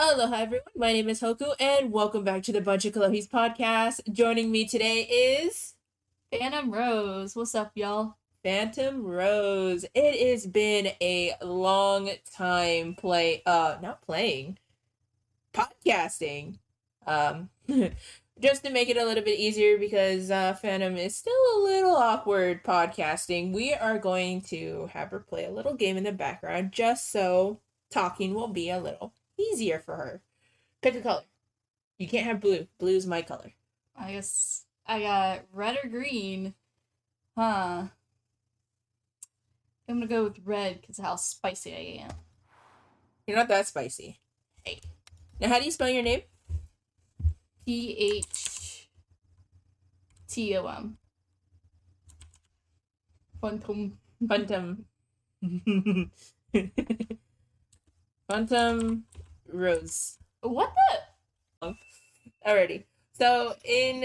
Aloha everyone, my name is Hoku and welcome back to the Bunch of Kolohes podcast. Joining me today is Phantom Rose. What's up, y'all? Phantom Rose. It has been a long time play uh not playing podcasting. Um just to make it a little bit easier because uh Phantom is still a little awkward podcasting. We are going to have her play a little game in the background just so talking will be a little easier for her. Pick a color. You can't have blue. Blue's my color. I guess I got red or green. Huh. I'm gonna go with red because of how spicy I am. You're not that spicy. Hey. Now, how do you spell your name? P H T O M. Phantom. Phantom. Phantom Rose. What the? Alrighty. So in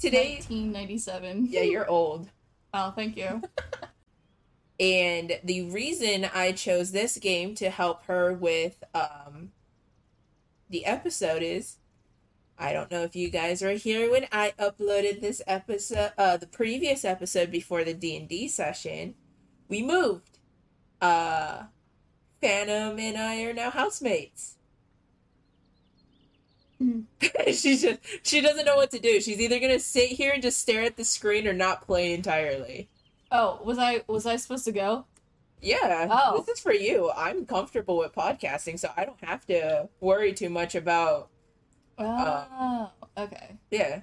today, 1997. yeah, you're old. Oh, thank you. And the reason I chose this game to help her with um the episode is I don't know if you guys were here when I uploaded this episode uh the previous episode before the D&D session. We moved. Uh Phantom and I are now housemates. Hmm. she just she doesn't know what to do. She's either gonna sit here and just stare at the screen or not play entirely. Oh, was I was I supposed to go? Yeah. Oh. This is for you. I'm comfortable with podcasting, so I don't have to worry too much about Oh, okay. yeah.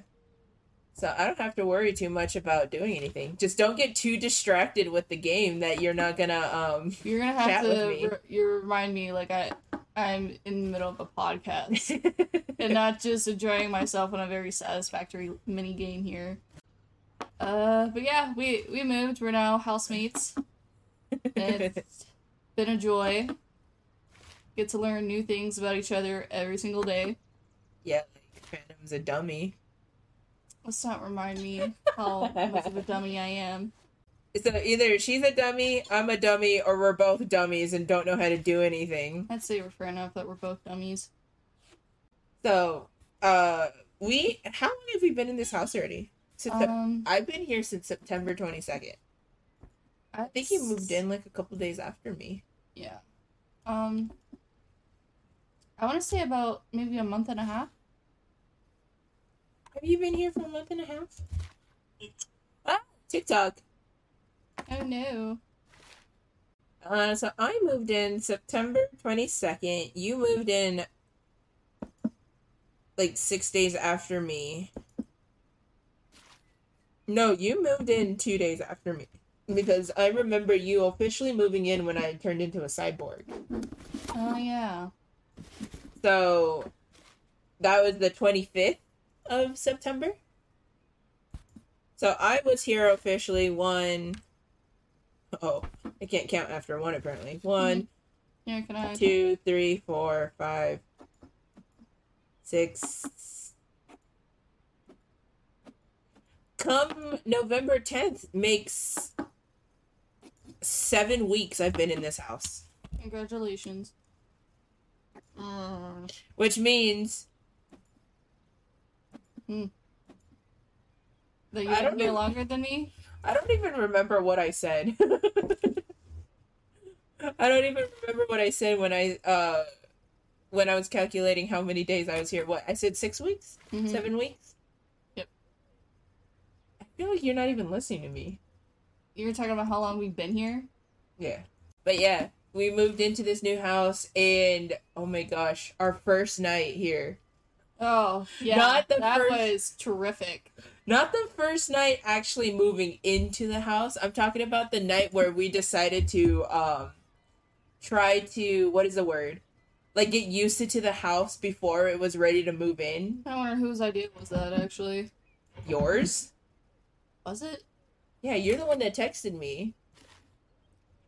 So I don't have to worry too much about doing anything. Just don't get too distracted with the game that you're not gonna um You're gonna have to re- you remind me like I I'm in the middle of a podcast and not just enjoying myself on a very satisfactory mini game here. Uh, but yeah, we we moved. We're now housemates. It's been a joy. Get to learn new things about each other every single day. yeah, like Phantom's a dummy. Let's not remind me how much of a dummy I am. So either she's a dummy, I'm a dummy, or we're both dummies and don't know how to do anything. I'd say we're fair enough that we're both dummies. So, uh, we how long have we been in this house already? Septem- Um, I've been here since September 22nd. I think you moved in like a couple days after me. Yeah. Um, I want to say about maybe a month and a half. Have you been here for a month and a half? Ah, TikTok. Oh no. Uh, so I moved in September 22nd. You moved in like six days after me. No, you moved in two days after me. Because I remember you officially moving in when I turned into a cyborg. Oh yeah. So that was the 25th of September. So I was here officially one oh I can't count after one apparently. One, Here, can I? two, three, four, five, six. Come November 10th makes seven weeks I've been in this house. Congratulations. Mm. Which means That you I don't longer than me. I don't even remember what I said. I don't even remember what I said when I uh when I was calculating how many days I was here. What I said six weeks? Mhm. Seven weeks? Yep. I feel like you're not even listening to me. You were talking about how long we've been here. Yeah. But yeah, we moved into this new house and oh my gosh, our first night here. Oh yeah, Not the that first- was terrific. Not the first night actually moving into the house. I'm talking about the night where we decided to um try to what is the word? Like get used to, to the house before it was ready to move in. I wonder whose idea was that actually. Yours? Was it? Yeah, you're the one that texted me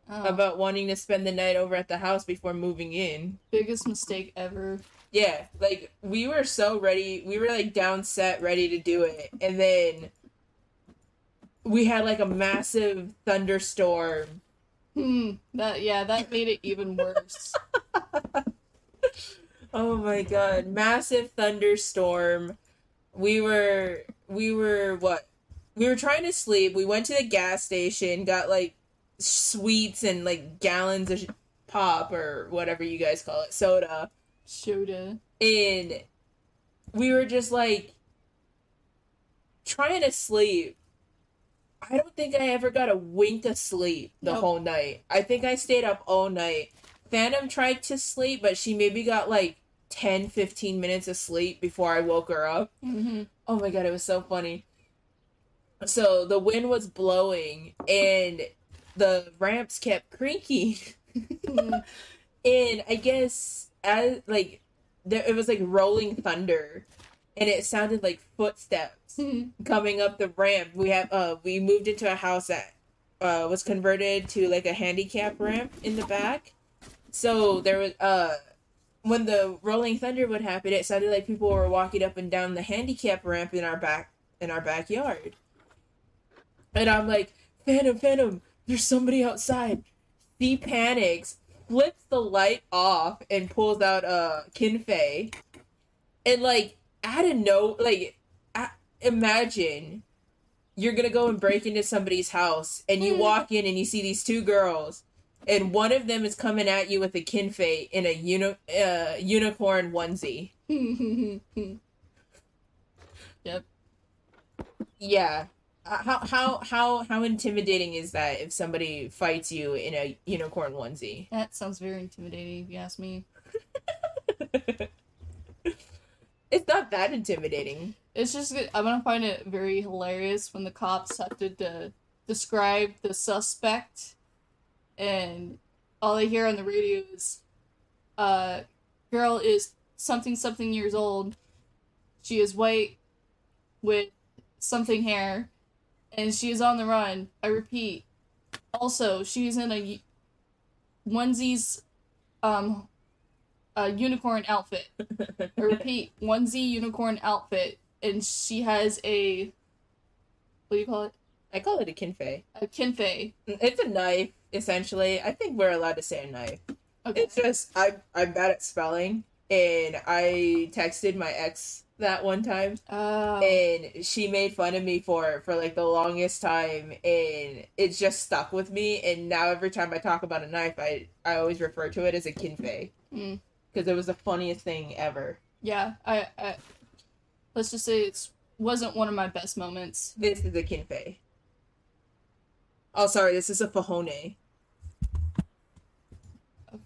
Oh, about wanting to spend the night over at the house before moving in. biggest mistake ever. Yeah, like we were so ready. We were like down set, ready to do it, and then we had like a massive thunderstorm. Hmm. That yeah, that made it even worse. Oh my god, massive thunderstorm. We were we were what? We were trying to sleep. We went to the gas station, got like sweets and like gallons of pop or whatever you guys call it, soda. Soda. And we were just like trying to sleep. I don't think I ever got a wink of sleep the Nope. whole night. I think I stayed up all night. Phantom tried to sleep, but she maybe got like 10, 15 minutes of sleep before I woke her up. Mm-hmm. Oh my god, it was so funny. So the wind was blowing and the ramps kept creaking. and I guess as like there it was like rolling thunder and it sounded like footsteps coming up the ramp. We have uh we moved into a house that uh was converted to like a handicap ramp in the back. So there was uh when the rolling thunder would happen, it sounded like people were walking up and down the handicap ramp in our back in our backyard. And I'm like, Phantom, Phantom, there's somebody outside. He panics, flips the light off, and pulls out uh Kinfei. And like I out of no like imagine you're gonna go and break into somebody's house and you Mm. walk in and you see these two girls and one of them is coming at you with a kinfei in a uni- uh, unicorn onesie. yep. Yeah. Uh, How how how how intimidating is that if somebody fights you in a unicorn onesie? That sounds very intimidating, if you ask me. It's not that intimidating. It's just I'm gonna find it very hilarious when the cops have to de- describe the suspect, and all they hear on the radio is, "Uh, girl is something something years old. She is white, with something hair, and she is on the run. I repeat. Also, she is in a onesies, um, a unicorn outfit. I repeat, onesie unicorn outfit, and she has a what do you call it? I call it a kinfei. A kinfei. It's a knife, essentially. I think we're allowed to say a knife. Okay. It's just I'm I'm bad at spelling, and I texted my ex that one time, Oh. and she made fun of me for it for like the longest time, and it just stuck with me. And now every time I talk about a knife, I I always refer to it as a kinfei Mm. because it was the funniest thing ever. yeah. I, I. Let's just say it wasn't one of my best moments. This is a kinfei. Oh, sorry, this is a fajone.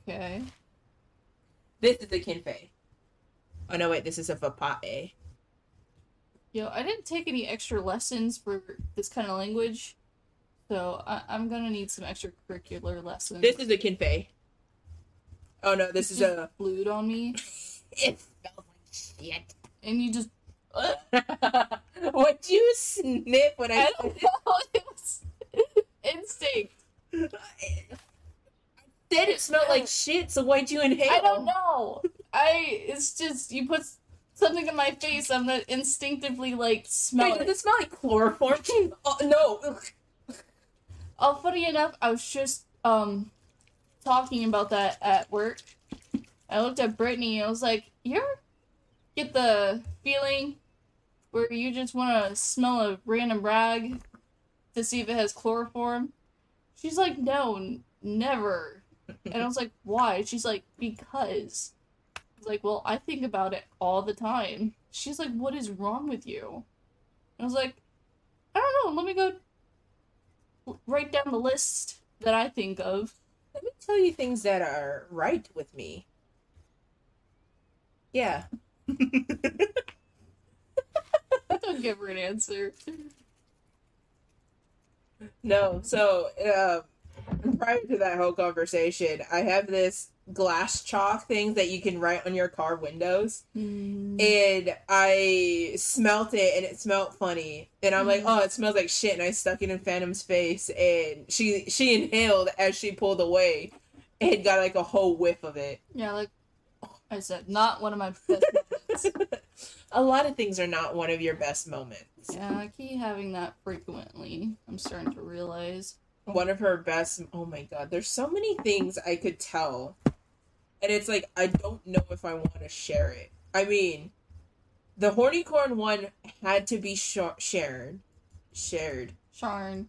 Okay. This is a kinfei. Oh no, wait, this is a vapae. Yo, I didn't take any extra lessons for this kind of language, so I, I'm gonna need some extracurricular lessons. This is a kinfei. Oh no, this is a. glued on me, It smells like shit. and you just. What'd you sniff when I? I don't know. It was instinct. I said it smelled like shit, so why'd you inhale? I don't know. I it's just you put something in my face, I'm gonna instinctively like smell Wait, does it. it smell like chloroform? oh, no. Oh, funny enough, I was just um talking about that at work. I looked at Brittany and I was like, "You ever get the feeling where you just want to smell a random rag to see if it has chloroform?" She's like, "No, n- never." And I was like, "Why?" She's like, "Because." Like, "Well, I think about it all the time." She's like, "What is wrong with you?" And I was like, "I don't know. Let me go write down the list that I think of." Let me tell you things that are right with me. Yeah. Don't give her an answer. No, so uh, prior to that whole conversation, I have this glass chalk things that you can write on your car windows. and I smelt it and it smelt funny and I'm like Mhm. oh it smells like shit and I stuck it in Phantom's face and she she inhaled as she pulled away and got like a whole whiff of it Yeah, like I said, not one of my best moments. a lot of things are not one of your best moments Yeah, I keep having that frequently. I'm starting to realize. one of her best oh my god there's so many things I could tell and it's like I don't know if I want to share it. I mean, the hornycorn one had to be sh- shared. Shared. Sharn.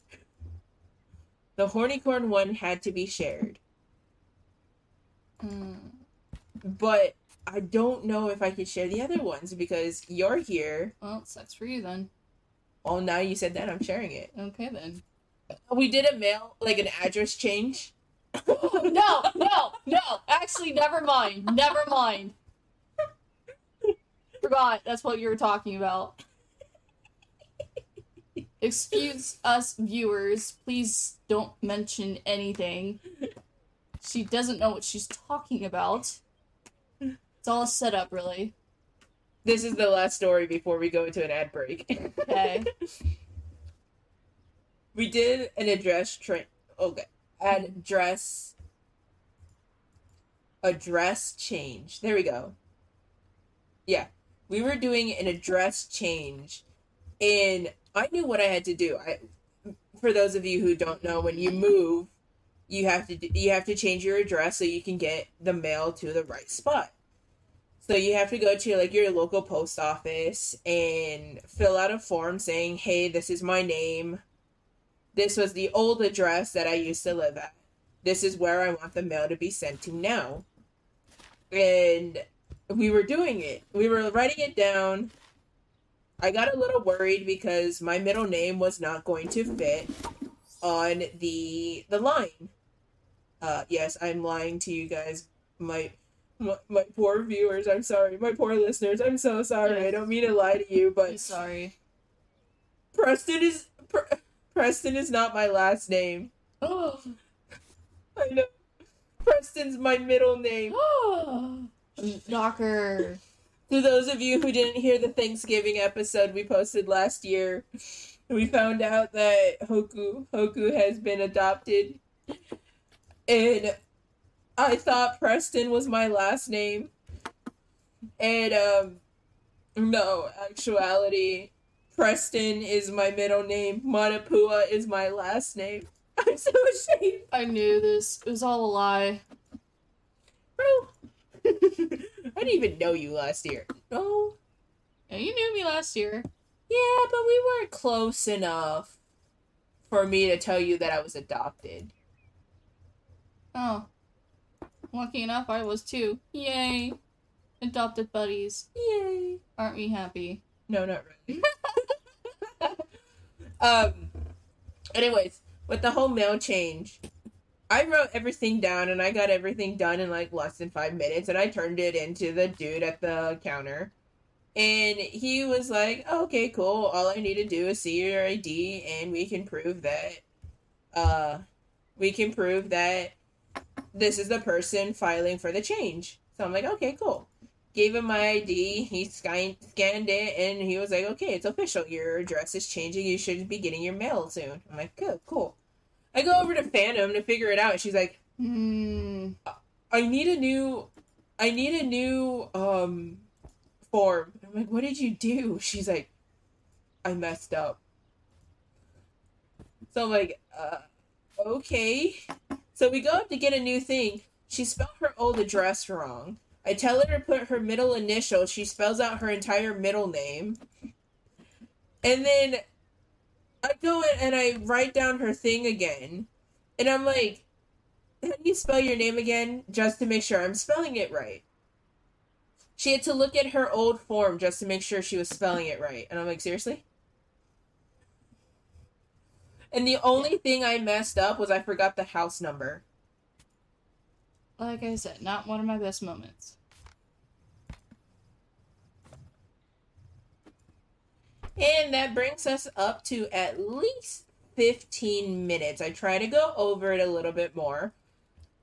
The hornycorn one had to be shared. Mm. But I don't know if I could share the other ones because you're here. Well, sucks for you then. Oh, now you said that, I'm sharing it. Okay then. We did a mail, like an address change. No, no, no. Actually, never mind. Never mind. Forgot. That's what you were talking about. Excuse us, viewers. Please don't mention anything. She doesn't know what she's talking about. It's all a setup, really. This is the last story before we go into an ad break. Okay. we did an address train. Okay, address. Address change. There we go. Yeah, we were doing an address change, and I knew what I had to do. I, for those of you who don't know, when you move, you have to you have to change your address so you can get the mail to the right spot. So you have to go to like your local post office and fill out a form saying, "Hey, this is my name. This was the old address that I used to live at. This is where I want the mail to be sent to now." And we were doing it. We were writing it down. I got a little worried because my middle name was not going to fit on the the line. Uh yes, I'm lying to you guys. My my, my poor viewers, I'm sorry. My poor listeners, I'm so sorry. I don't mean to lie to you, I'm but sorry. Preston is Pre- Preston is not my last name. Oh. I know. Preston's my middle name. Knocker. To those of you who didn't hear the Thanksgiving episode we posted last year, we found out that Hoku Hoku has been adopted. And I thought Preston was my last name. And um no, actuality Preston is my middle name. Manapua is my last name. I'm so ashamed. I knew this. It was all a lie. Bro. I didn't even know you last year. No. Yeah, you knew me last year. Yeah, but we weren't close enough for me to tell you that I was adopted. Oh. Lucky enough, I was too. Yay. Adopted buddies. Yay. Aren't we happy? No, not really. um anyways, with the whole mail change, I wrote everything down and I got everything done in like less than five minutes and I turned it into the dude at the counter. And he was like, okay, cool. All I need to do is see your ID and we can prove that uh we can prove that this is the person filing for the change. So I'm like, okay, cool. Gave him my ID. He scanned, scanned it, and he was like, "Okay, it's official. Your address is changing. You should be getting your mail soon." I'm like, "Good, cool." I go over to Phantom to figure it out. She's like, Hmm. "I need a new, I need a new um form." I'm like, "What did you do?" She's like, "I messed up." So I'm like, uh, okay. So we go up to get a new thing. She spelled her old address wrong. I tell her to put her middle initial. She spells out her entire middle name. And then I go in and I write down her thing again. And I'm like, how do you spell your name again? Just to make sure I'm spelling it right. She had to look at her old form just to make sure she was spelling it right. And I'm like, seriously? And the only thing I messed up was I forgot the house number. Like I said, not one of my best moments. And that brings us up to at least 15 minutes. I try to go over it a little bit more.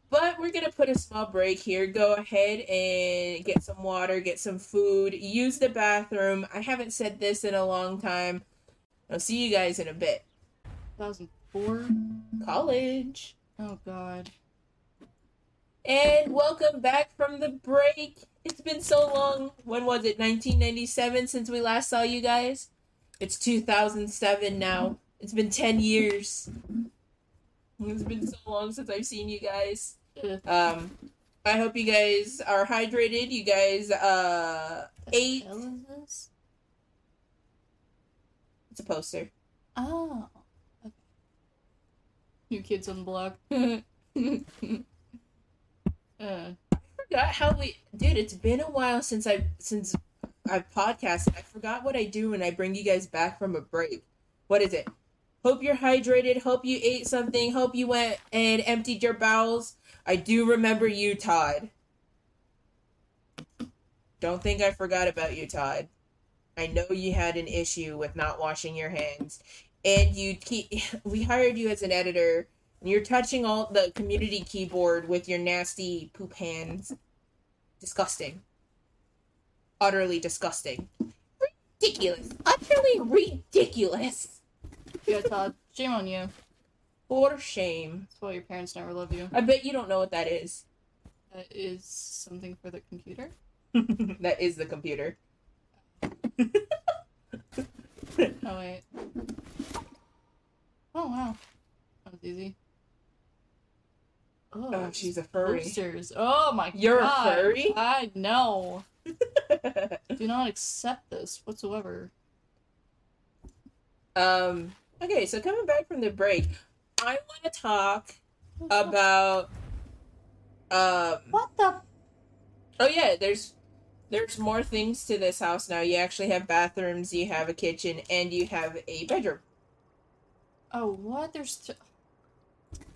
But we're going to put a small break here. Go ahead and get some water, get some food, use the bathroom. I haven't said this in a long time. I'll see you guys in a bit. 2004? College. Oh god. And welcome back from the break. It's been so long. When was it? 1997 since we last saw you guys? It's 2007 now. It's been 10 years. It's been so long since I've seen you guys. Um I hope you guys are hydrated. You guys uh The ate. hell is this? It's a poster. Oh. Okay. New kids on the block. uh, forgot how we dude it's been a while since i since i've podcasted i forgot what i do when i bring you guys back from a break. What is it? Hope you're hydrated hope you ate something hope you went and emptied your bowels. I do remember you todd. Don't think i forgot about you todd. I know you had an issue with not washing your hands and you keep we hired you as an editor you're touching all the community keyboard with your nasty poop hands. Disgusting. Utterly disgusting. Ridiculous. Utterly ridiculous. yeah, Todd. Shame on you. For shame. That's why your parents never love you. I bet you don't know what that is. That is something for the computer. that is the computer. Oh wait. Oh wow. That was easy. Oh, Oh, she's a furry. posters. Oh my god You're a furry? I know. Do not accept this whatsoever. um. Okay, so coming back from the break, I want to talk about. Um. What the? Oh yeah, there's there's more things to this house now. You actually have bathrooms, you have a kitchen, and you have a bedroom. Oh what? There's th-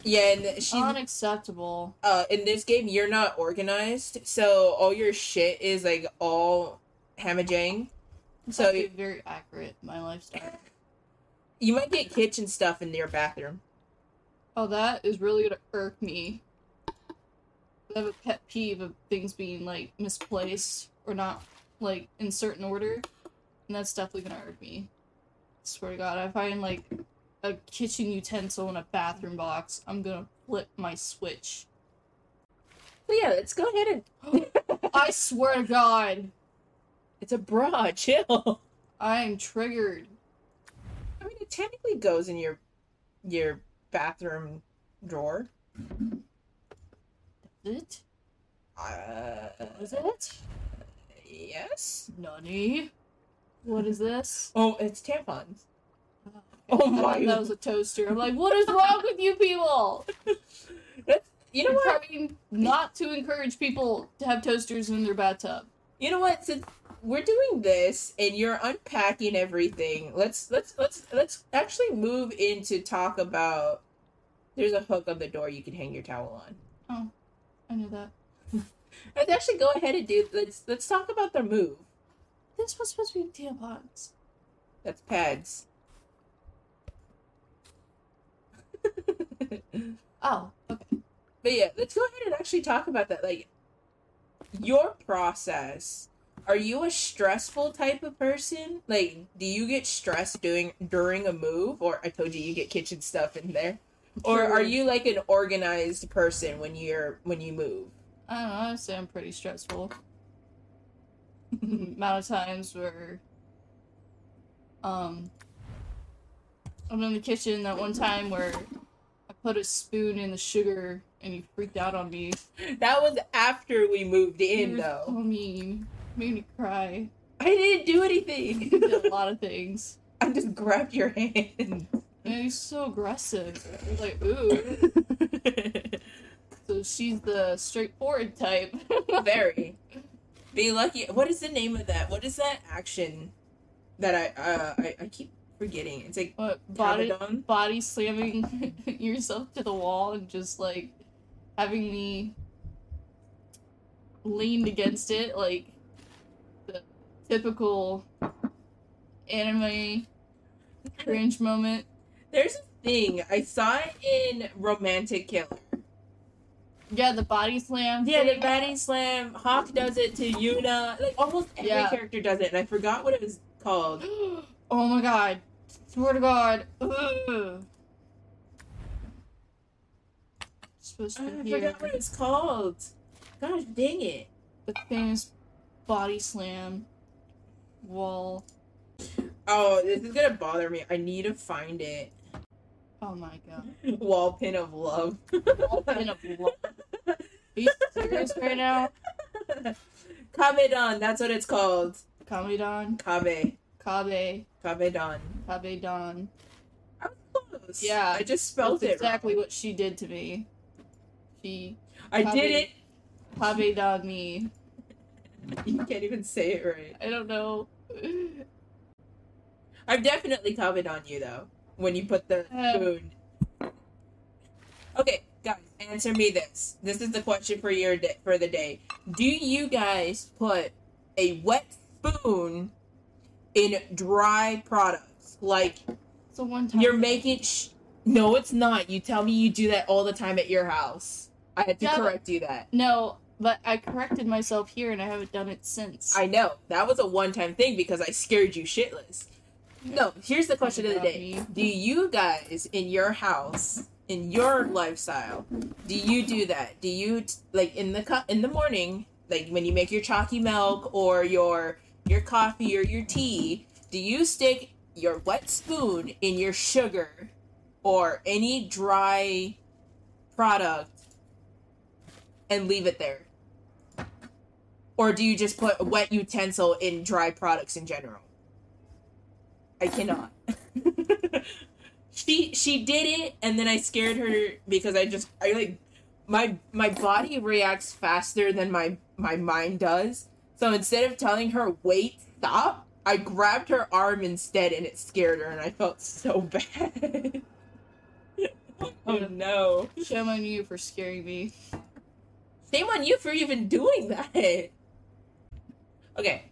Yeah, and she unacceptable. uh in this game you're not organized, so all your shit is like all hamajang. So So very accurate. My lifestyle. you might get kitchen stuff in your bathroom. Oh, that is really gonna irk me. I have a pet peeve of things being like misplaced or not like in certain order, and that's definitely gonna irk me. swear to God, I find like a kitchen utensil in a bathroom box, I'm gonna flip my switch. But yeah, let's go ahead and I swear to God, It's a bra, chill. I am triggered. I mean it technically goes in your your bathroom drawer. Is it? Uh Is it? yes. Nani? What is this? Oh, it's tampons. Oh my- That was a toaster. I'm like, what is wrong with you people? That's you know what? trying not to encourage people to have toasters in their bathtub. You know what? Since we're doing this and you're unpacking everything, let's let's let's let's actually move into talk about. There's a hook on the door you can hang your towel on. Oh, I know that. Let's actually go ahead and do. Let's let's talk about the move. This was supposed to be tampons. That's pads. Oh, okay. But yeah, let's go ahead and actually talk about that. Like, your process. Are you a stressful type of person? Like, do you get stressed doing during a move? Or I told you you get kitchen stuff in there. Or are you like an organized person when you're when you move? I don't know. I would say I'm pretty stressful. Amount of times where, um, I'm in the kitchen that one time where I put a spoon in the sugar and you freaked out on me. That was after we moved in, though. So mean. Made me cry. I didn't do You anything. did a lot of things. I just grabbed your hand. And he's so aggressive. Was like, ooh. So she's the straightforward type. Very. Be lucky. What is the name of that? What is that action that I uh I, I keep forgetting? It's like What body body slamming yourself to the wall and just like having me leaned against it like the typical anime cringe moment. There's a thing I saw it in Romantic Killer. Yeah, the body slam. Yeah, the body Slam. Hawk does it to Yuna. Like almost every Yeah. character does it, and I forgot what it was called. oh my god. Swear to god. Ugh. Supposed to I be here. forgot what it was called. Gosh dang it. the famous body slam wall. Oh, this is gonna bother me. I need to find it. Oh my god. Wall pin of love. Wall pin of love. you serious right now? Kabedon, that's what it's called. Kamidon, Kabe. Kabe, Kabedon. Kabedon. I was close. Yeah, I just spelled That's it exactly wrong. what she did to me. She I Kabe. did it. Kabedon me. You can't even say it right. I don't know. I've definitely commented on you though when you put the Uh. spoon. Okay, guys, answer me this. This is the question for your day, for the day. Do you guys put a wet spoon in dry products? Like So one time you're making. Sh- no, it's not. You tell me you do that all the time at your house. I had to Yeah, correct you that. No, but I corrected myself here and I haven't done it since. I know that was a one-time thing because I scared you shitless. No, here's the question of the day. me. Do you guys in your house, in your lifestyle, do you do that? Do you like in the cu- in the morning, like when you make your chalky milk or your your coffee or your tea, do you stick your wet spoon in your sugar or any dry product and leave it there? Or do you just put a wet utensil in dry products in general? I cannot. she she did it and then I scared her because I just I like my my body reacts faster than my my mind does. So instead of telling her wait, stop, I grabbed her arm instead and it scared her and I felt so bad. oh no. Shame on you for scaring me. Shame on you for even doing that. Okay.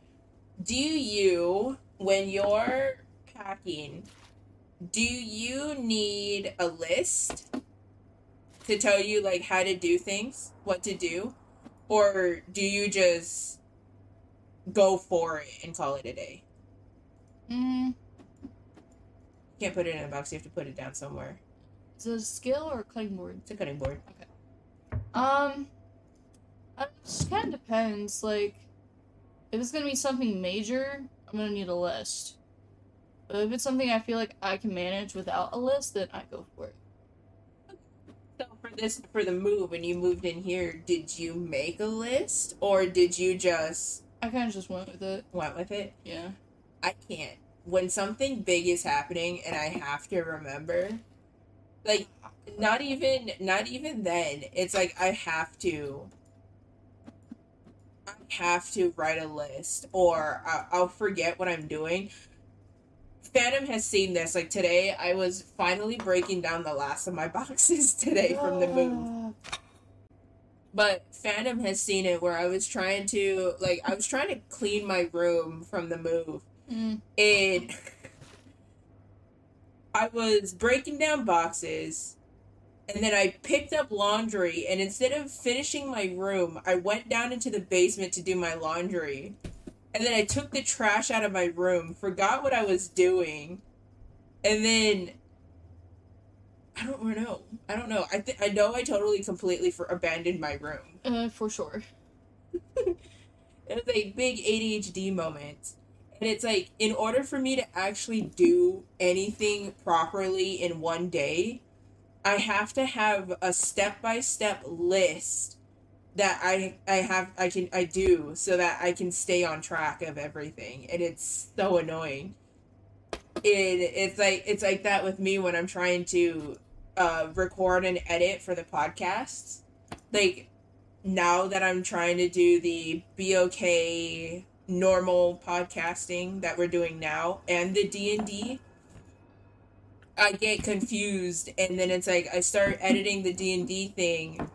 Do you, when you're packing, do you need a list to tell you like how to do things, what to do? Or do you just go for it and call it a day? Mm, You can't put it in a box, you have to put it down somewhere. is it a skill or a cutting board? It's a cutting board. Okay. Um, it just kind of depends. Like, if it's gonna be something major, I'm gonna need a list. But if it's something I feel like I can manage without a list, then I go for it. So for this for the move when you moved in here, did you make a list or did you just I kind of just went with it. went with it? Yeah. I can't. When something big is happening and I have to remember, like not even not even then. It's like I have to. I have to write a list, or I'll forget what I'm doing. Phantom has seen this. Like today, I was finally breaking down the last of my boxes today from the move. But Phantom has seen it where I was trying to like I was trying to clean my room from the move Mm, and I was breaking down boxes and then I picked up laundry and instead of finishing my room, I went down into the basement to do my laundry. And then I took the trash out of my room, forgot what I was doing, and then I don't know. I don't know. I th- I know I totally completely for abandoned my room. uh, for sure. It was a big ADHD moment. And it's like, in order for me to actually do anything properly in one day, I have to have a step by step list that I I have I can I do so that I can stay on track of everything. And it's so annoying. It it's like it's like that with me when I'm trying to uh record and edit for the podcasts. Like now that I'm trying to do the BOK normal podcasting that we're doing now and the D&D I get confused. And then it's like I start editing the D&D thing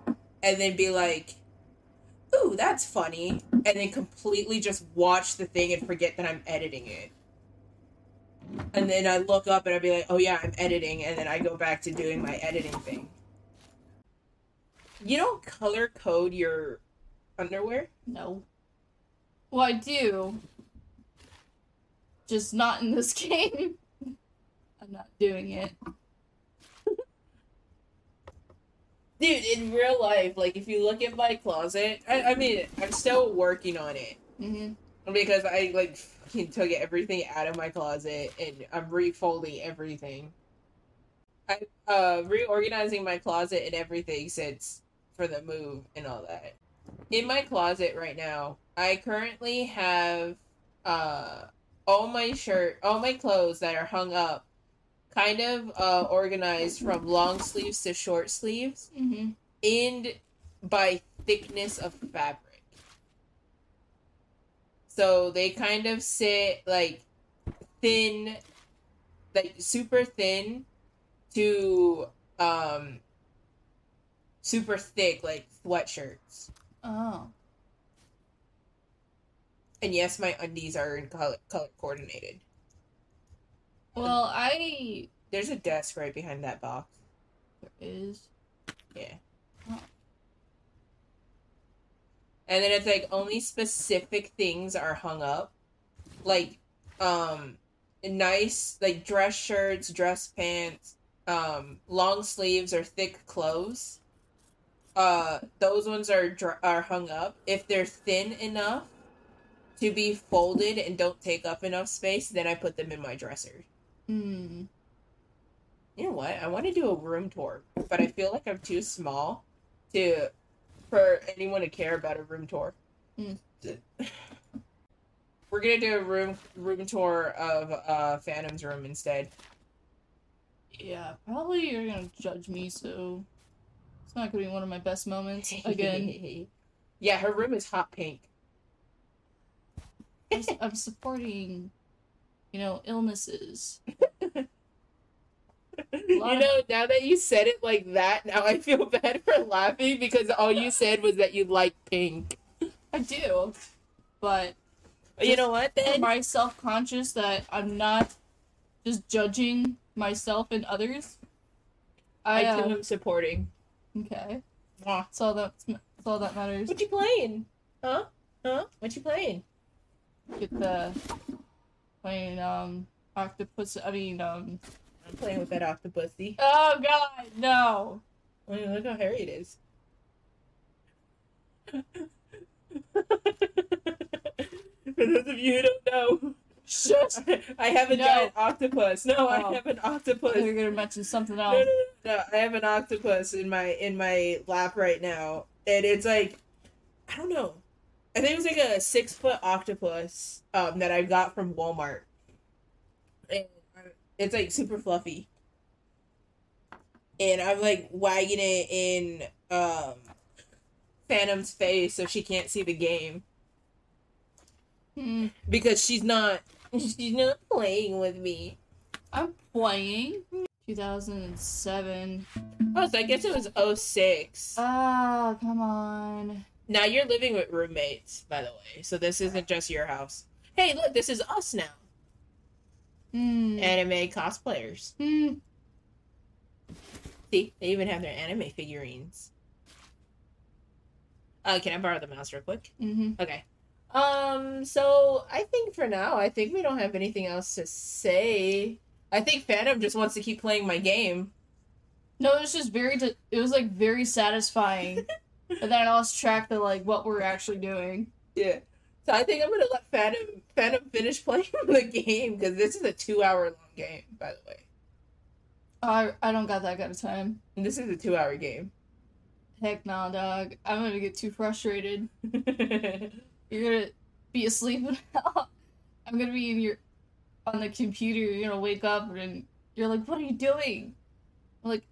and then be like ooh that's funny. And then completely just watch the thing and forget that I'm editing it and then I look up and I'd be like oh yeah I'm editing and then I go back to doing my editing thing you don't color code your underwear No. Well, I do. Just not in this game. I'm not doing it. Dude, in real life, like if you look at my closet, I, I mean, I'm still working on it hmm because I like fucking took everything out of my closet and I'm refolding everything. I uh reorganizing my closet and everything since for the move and all that. In my closet right now, I currently have uh all my shirt, all my clothes that are hung up, kind of uh organized from long sleeves to short sleeves, Mm-hmm. and by thickness of fabric. So they kind of sit like thin, like super thin to um super thick like sweatshirts. Oh. And yes, my undies are in color color coordinated. Well, I There's a desk right behind that box. there is. Yeah. Oh. And then it's like only specific things are hung up. Like um nice like dress shirts, dress pants, um long sleeves or thick clothes. Uh those ones are dr- are hung up. If they're thin enough to be folded and don't take up enough space, then I put them in my dresser. Hmm. You know what? I want to do a room tour, but I feel like I'm too small to for anyone to care about a room tour. Mm. We're gonna do a room room tour of uh Phantom's room instead. Yeah, probably you're gonna judge me, so it's not gonna be one of my best moments again. yeah, her room is hot pink. I'm, s- I'm supporting, you know, illnesses. you know, now that you said it like that, now I feel bad for laughing because all you said was that you like pink. I do, but you know what? am Then I self conscious that I'm not just judging myself and others? I I too am supporting. okay. That's all that. That's all that matters. What you playing? Huh? Huh? What you playing? Get the playing um octopus. I mean um. I'm playing with that octopusy. Oh God, no. I mean, look how hairy it is. For those of you who don't know, Shush. I have a No. giant octopus. No, I Oh. have an octopus. You're gonna mention something No, no, else. no, no, I have an octopus in my in my lap right now, and it's like, I don't know. I think it was like a six foot octopus um, that I got from Walmart. And I- it's like super fluffy, and I'm like wagging it in um, Phantom's face so she can't see the game Hmm. because she's not she's not playing with me. I'm playing 2007. Oh, so I guess it was 06. Ah, come on. Now you're living with roommates, by the way, so this isn't just your house. Hey, look, this is us now. Hmm. Anime cosplayers. Hmm. See, they even have their anime figurines. Uh, can I borrow the mouse real quick? Mm-hmm. Okay. Um, so I think for now, I think we don't have anything else to say. I think Phantom just wants to keep playing my game. No, it was just very. Di- it was like very satisfying, and then I lost track of like what we're actually doing. Yeah. So I think I'm gonna let Phantom Phantom finish playing the game because this is a two hour long game, by the way. Oh, I I don't got that kind of time. And this is a two hour game. Heck no, dog. I'm gonna get too frustrated. You're gonna be asleep I'm gonna be in your on the computer, you're gonna wake up and you're like, What are you doing? I'm like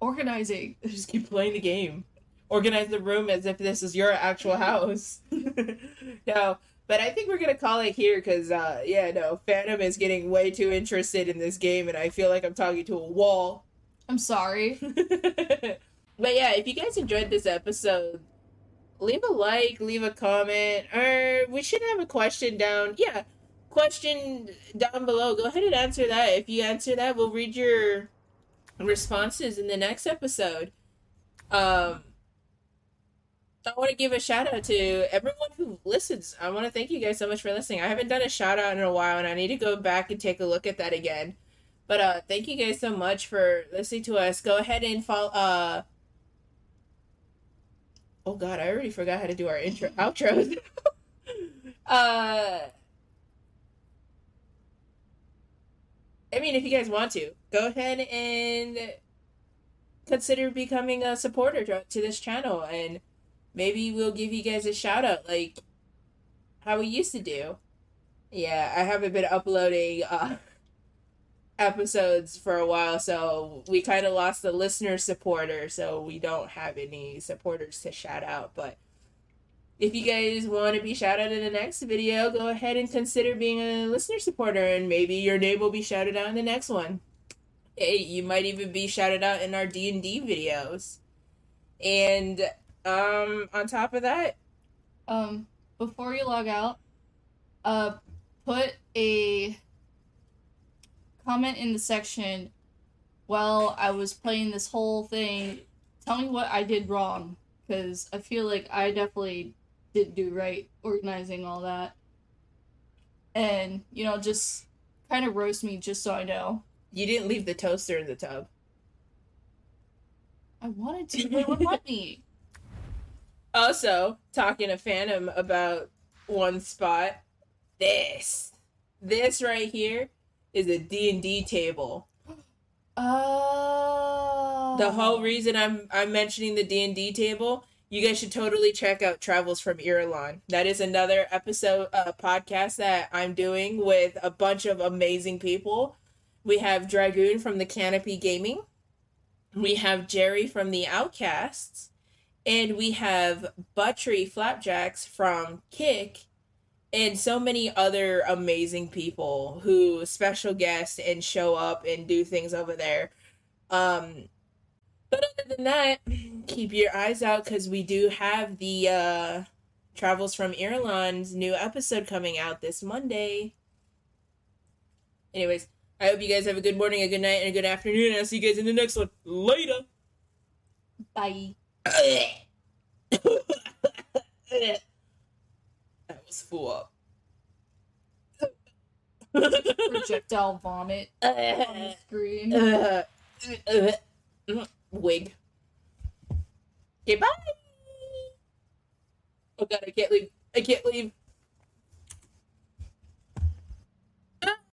organizing. Just keep playing the game. Organize the room as if this is your actual house. no, but I think we're gonna call it here because, uh, yeah, no, Phantom is getting way too interested in this game, and I feel like I'm talking to a wall. I'm sorry. but yeah, if you guys enjoyed this episode, leave a like, leave a comment, or we should have a question down. Yeah, question down below. Go ahead and answer that. If you answer that, we'll read your responses in the next episode. Um, I want to give a shout out to everyone who listens. I want to thank you guys so much for listening. I haven't done a shout out in a while, and I need to go back and take a look at that again. But uh, thank you guys so much for listening to us. Go ahead and follow. Uh, oh God, I already forgot how to do our intro outros. uh, I mean, if you guys want to, go ahead and consider becoming a supporter to, to this channel and maybe we'll give you guys a shout out like how we used to do. Yeah, I haven't been uploading uh episodes for a while, so we kind of lost the listener supporter, so we don't have any supporters to shout out. But if you guys want to be shouted out in the next video, go ahead and consider being a listener supporter, and maybe your name will be shouted out in the next one. Hey, you might even be shouted out in our D and D videos. And um, on top of that, Um, before you log out, uh, put a comment in the section while I was playing this whole thing. Tell me what I did wrong, because I feel like I definitely didn't do right organizing all that. And, you know, just kind of roast me just so I know. you didn't leave the toaster in the tub. I wanted to, but it wouldn't let me. Also, talking to Phantom about one spot, this, this right here is a D and D table. Oh. The whole reason I'm I'm mentioning the D and D table, you guys should totally check out Travels from Irulan. That is another episode uh, podcast that I'm doing with a bunch of amazing people. We have Dragoon from the Canopy Gaming. We have Jerry from the Outcasts. And we have Buttrey Flapjacks from Kick and so many other amazing people who special guest and show up and do things over there. Um, but other than that, keep your eyes out because we do have the uh, Travels from Ireland's new episode coming out this Monday. Anyways, I hope you guys have a good morning, a good night, and a good afternoon. And I'll see you guys in the next one. Later. Bye. That was full up. Projectile vomit on the screen. Wig. Okay. Oh god, I can't leave. I can't leave.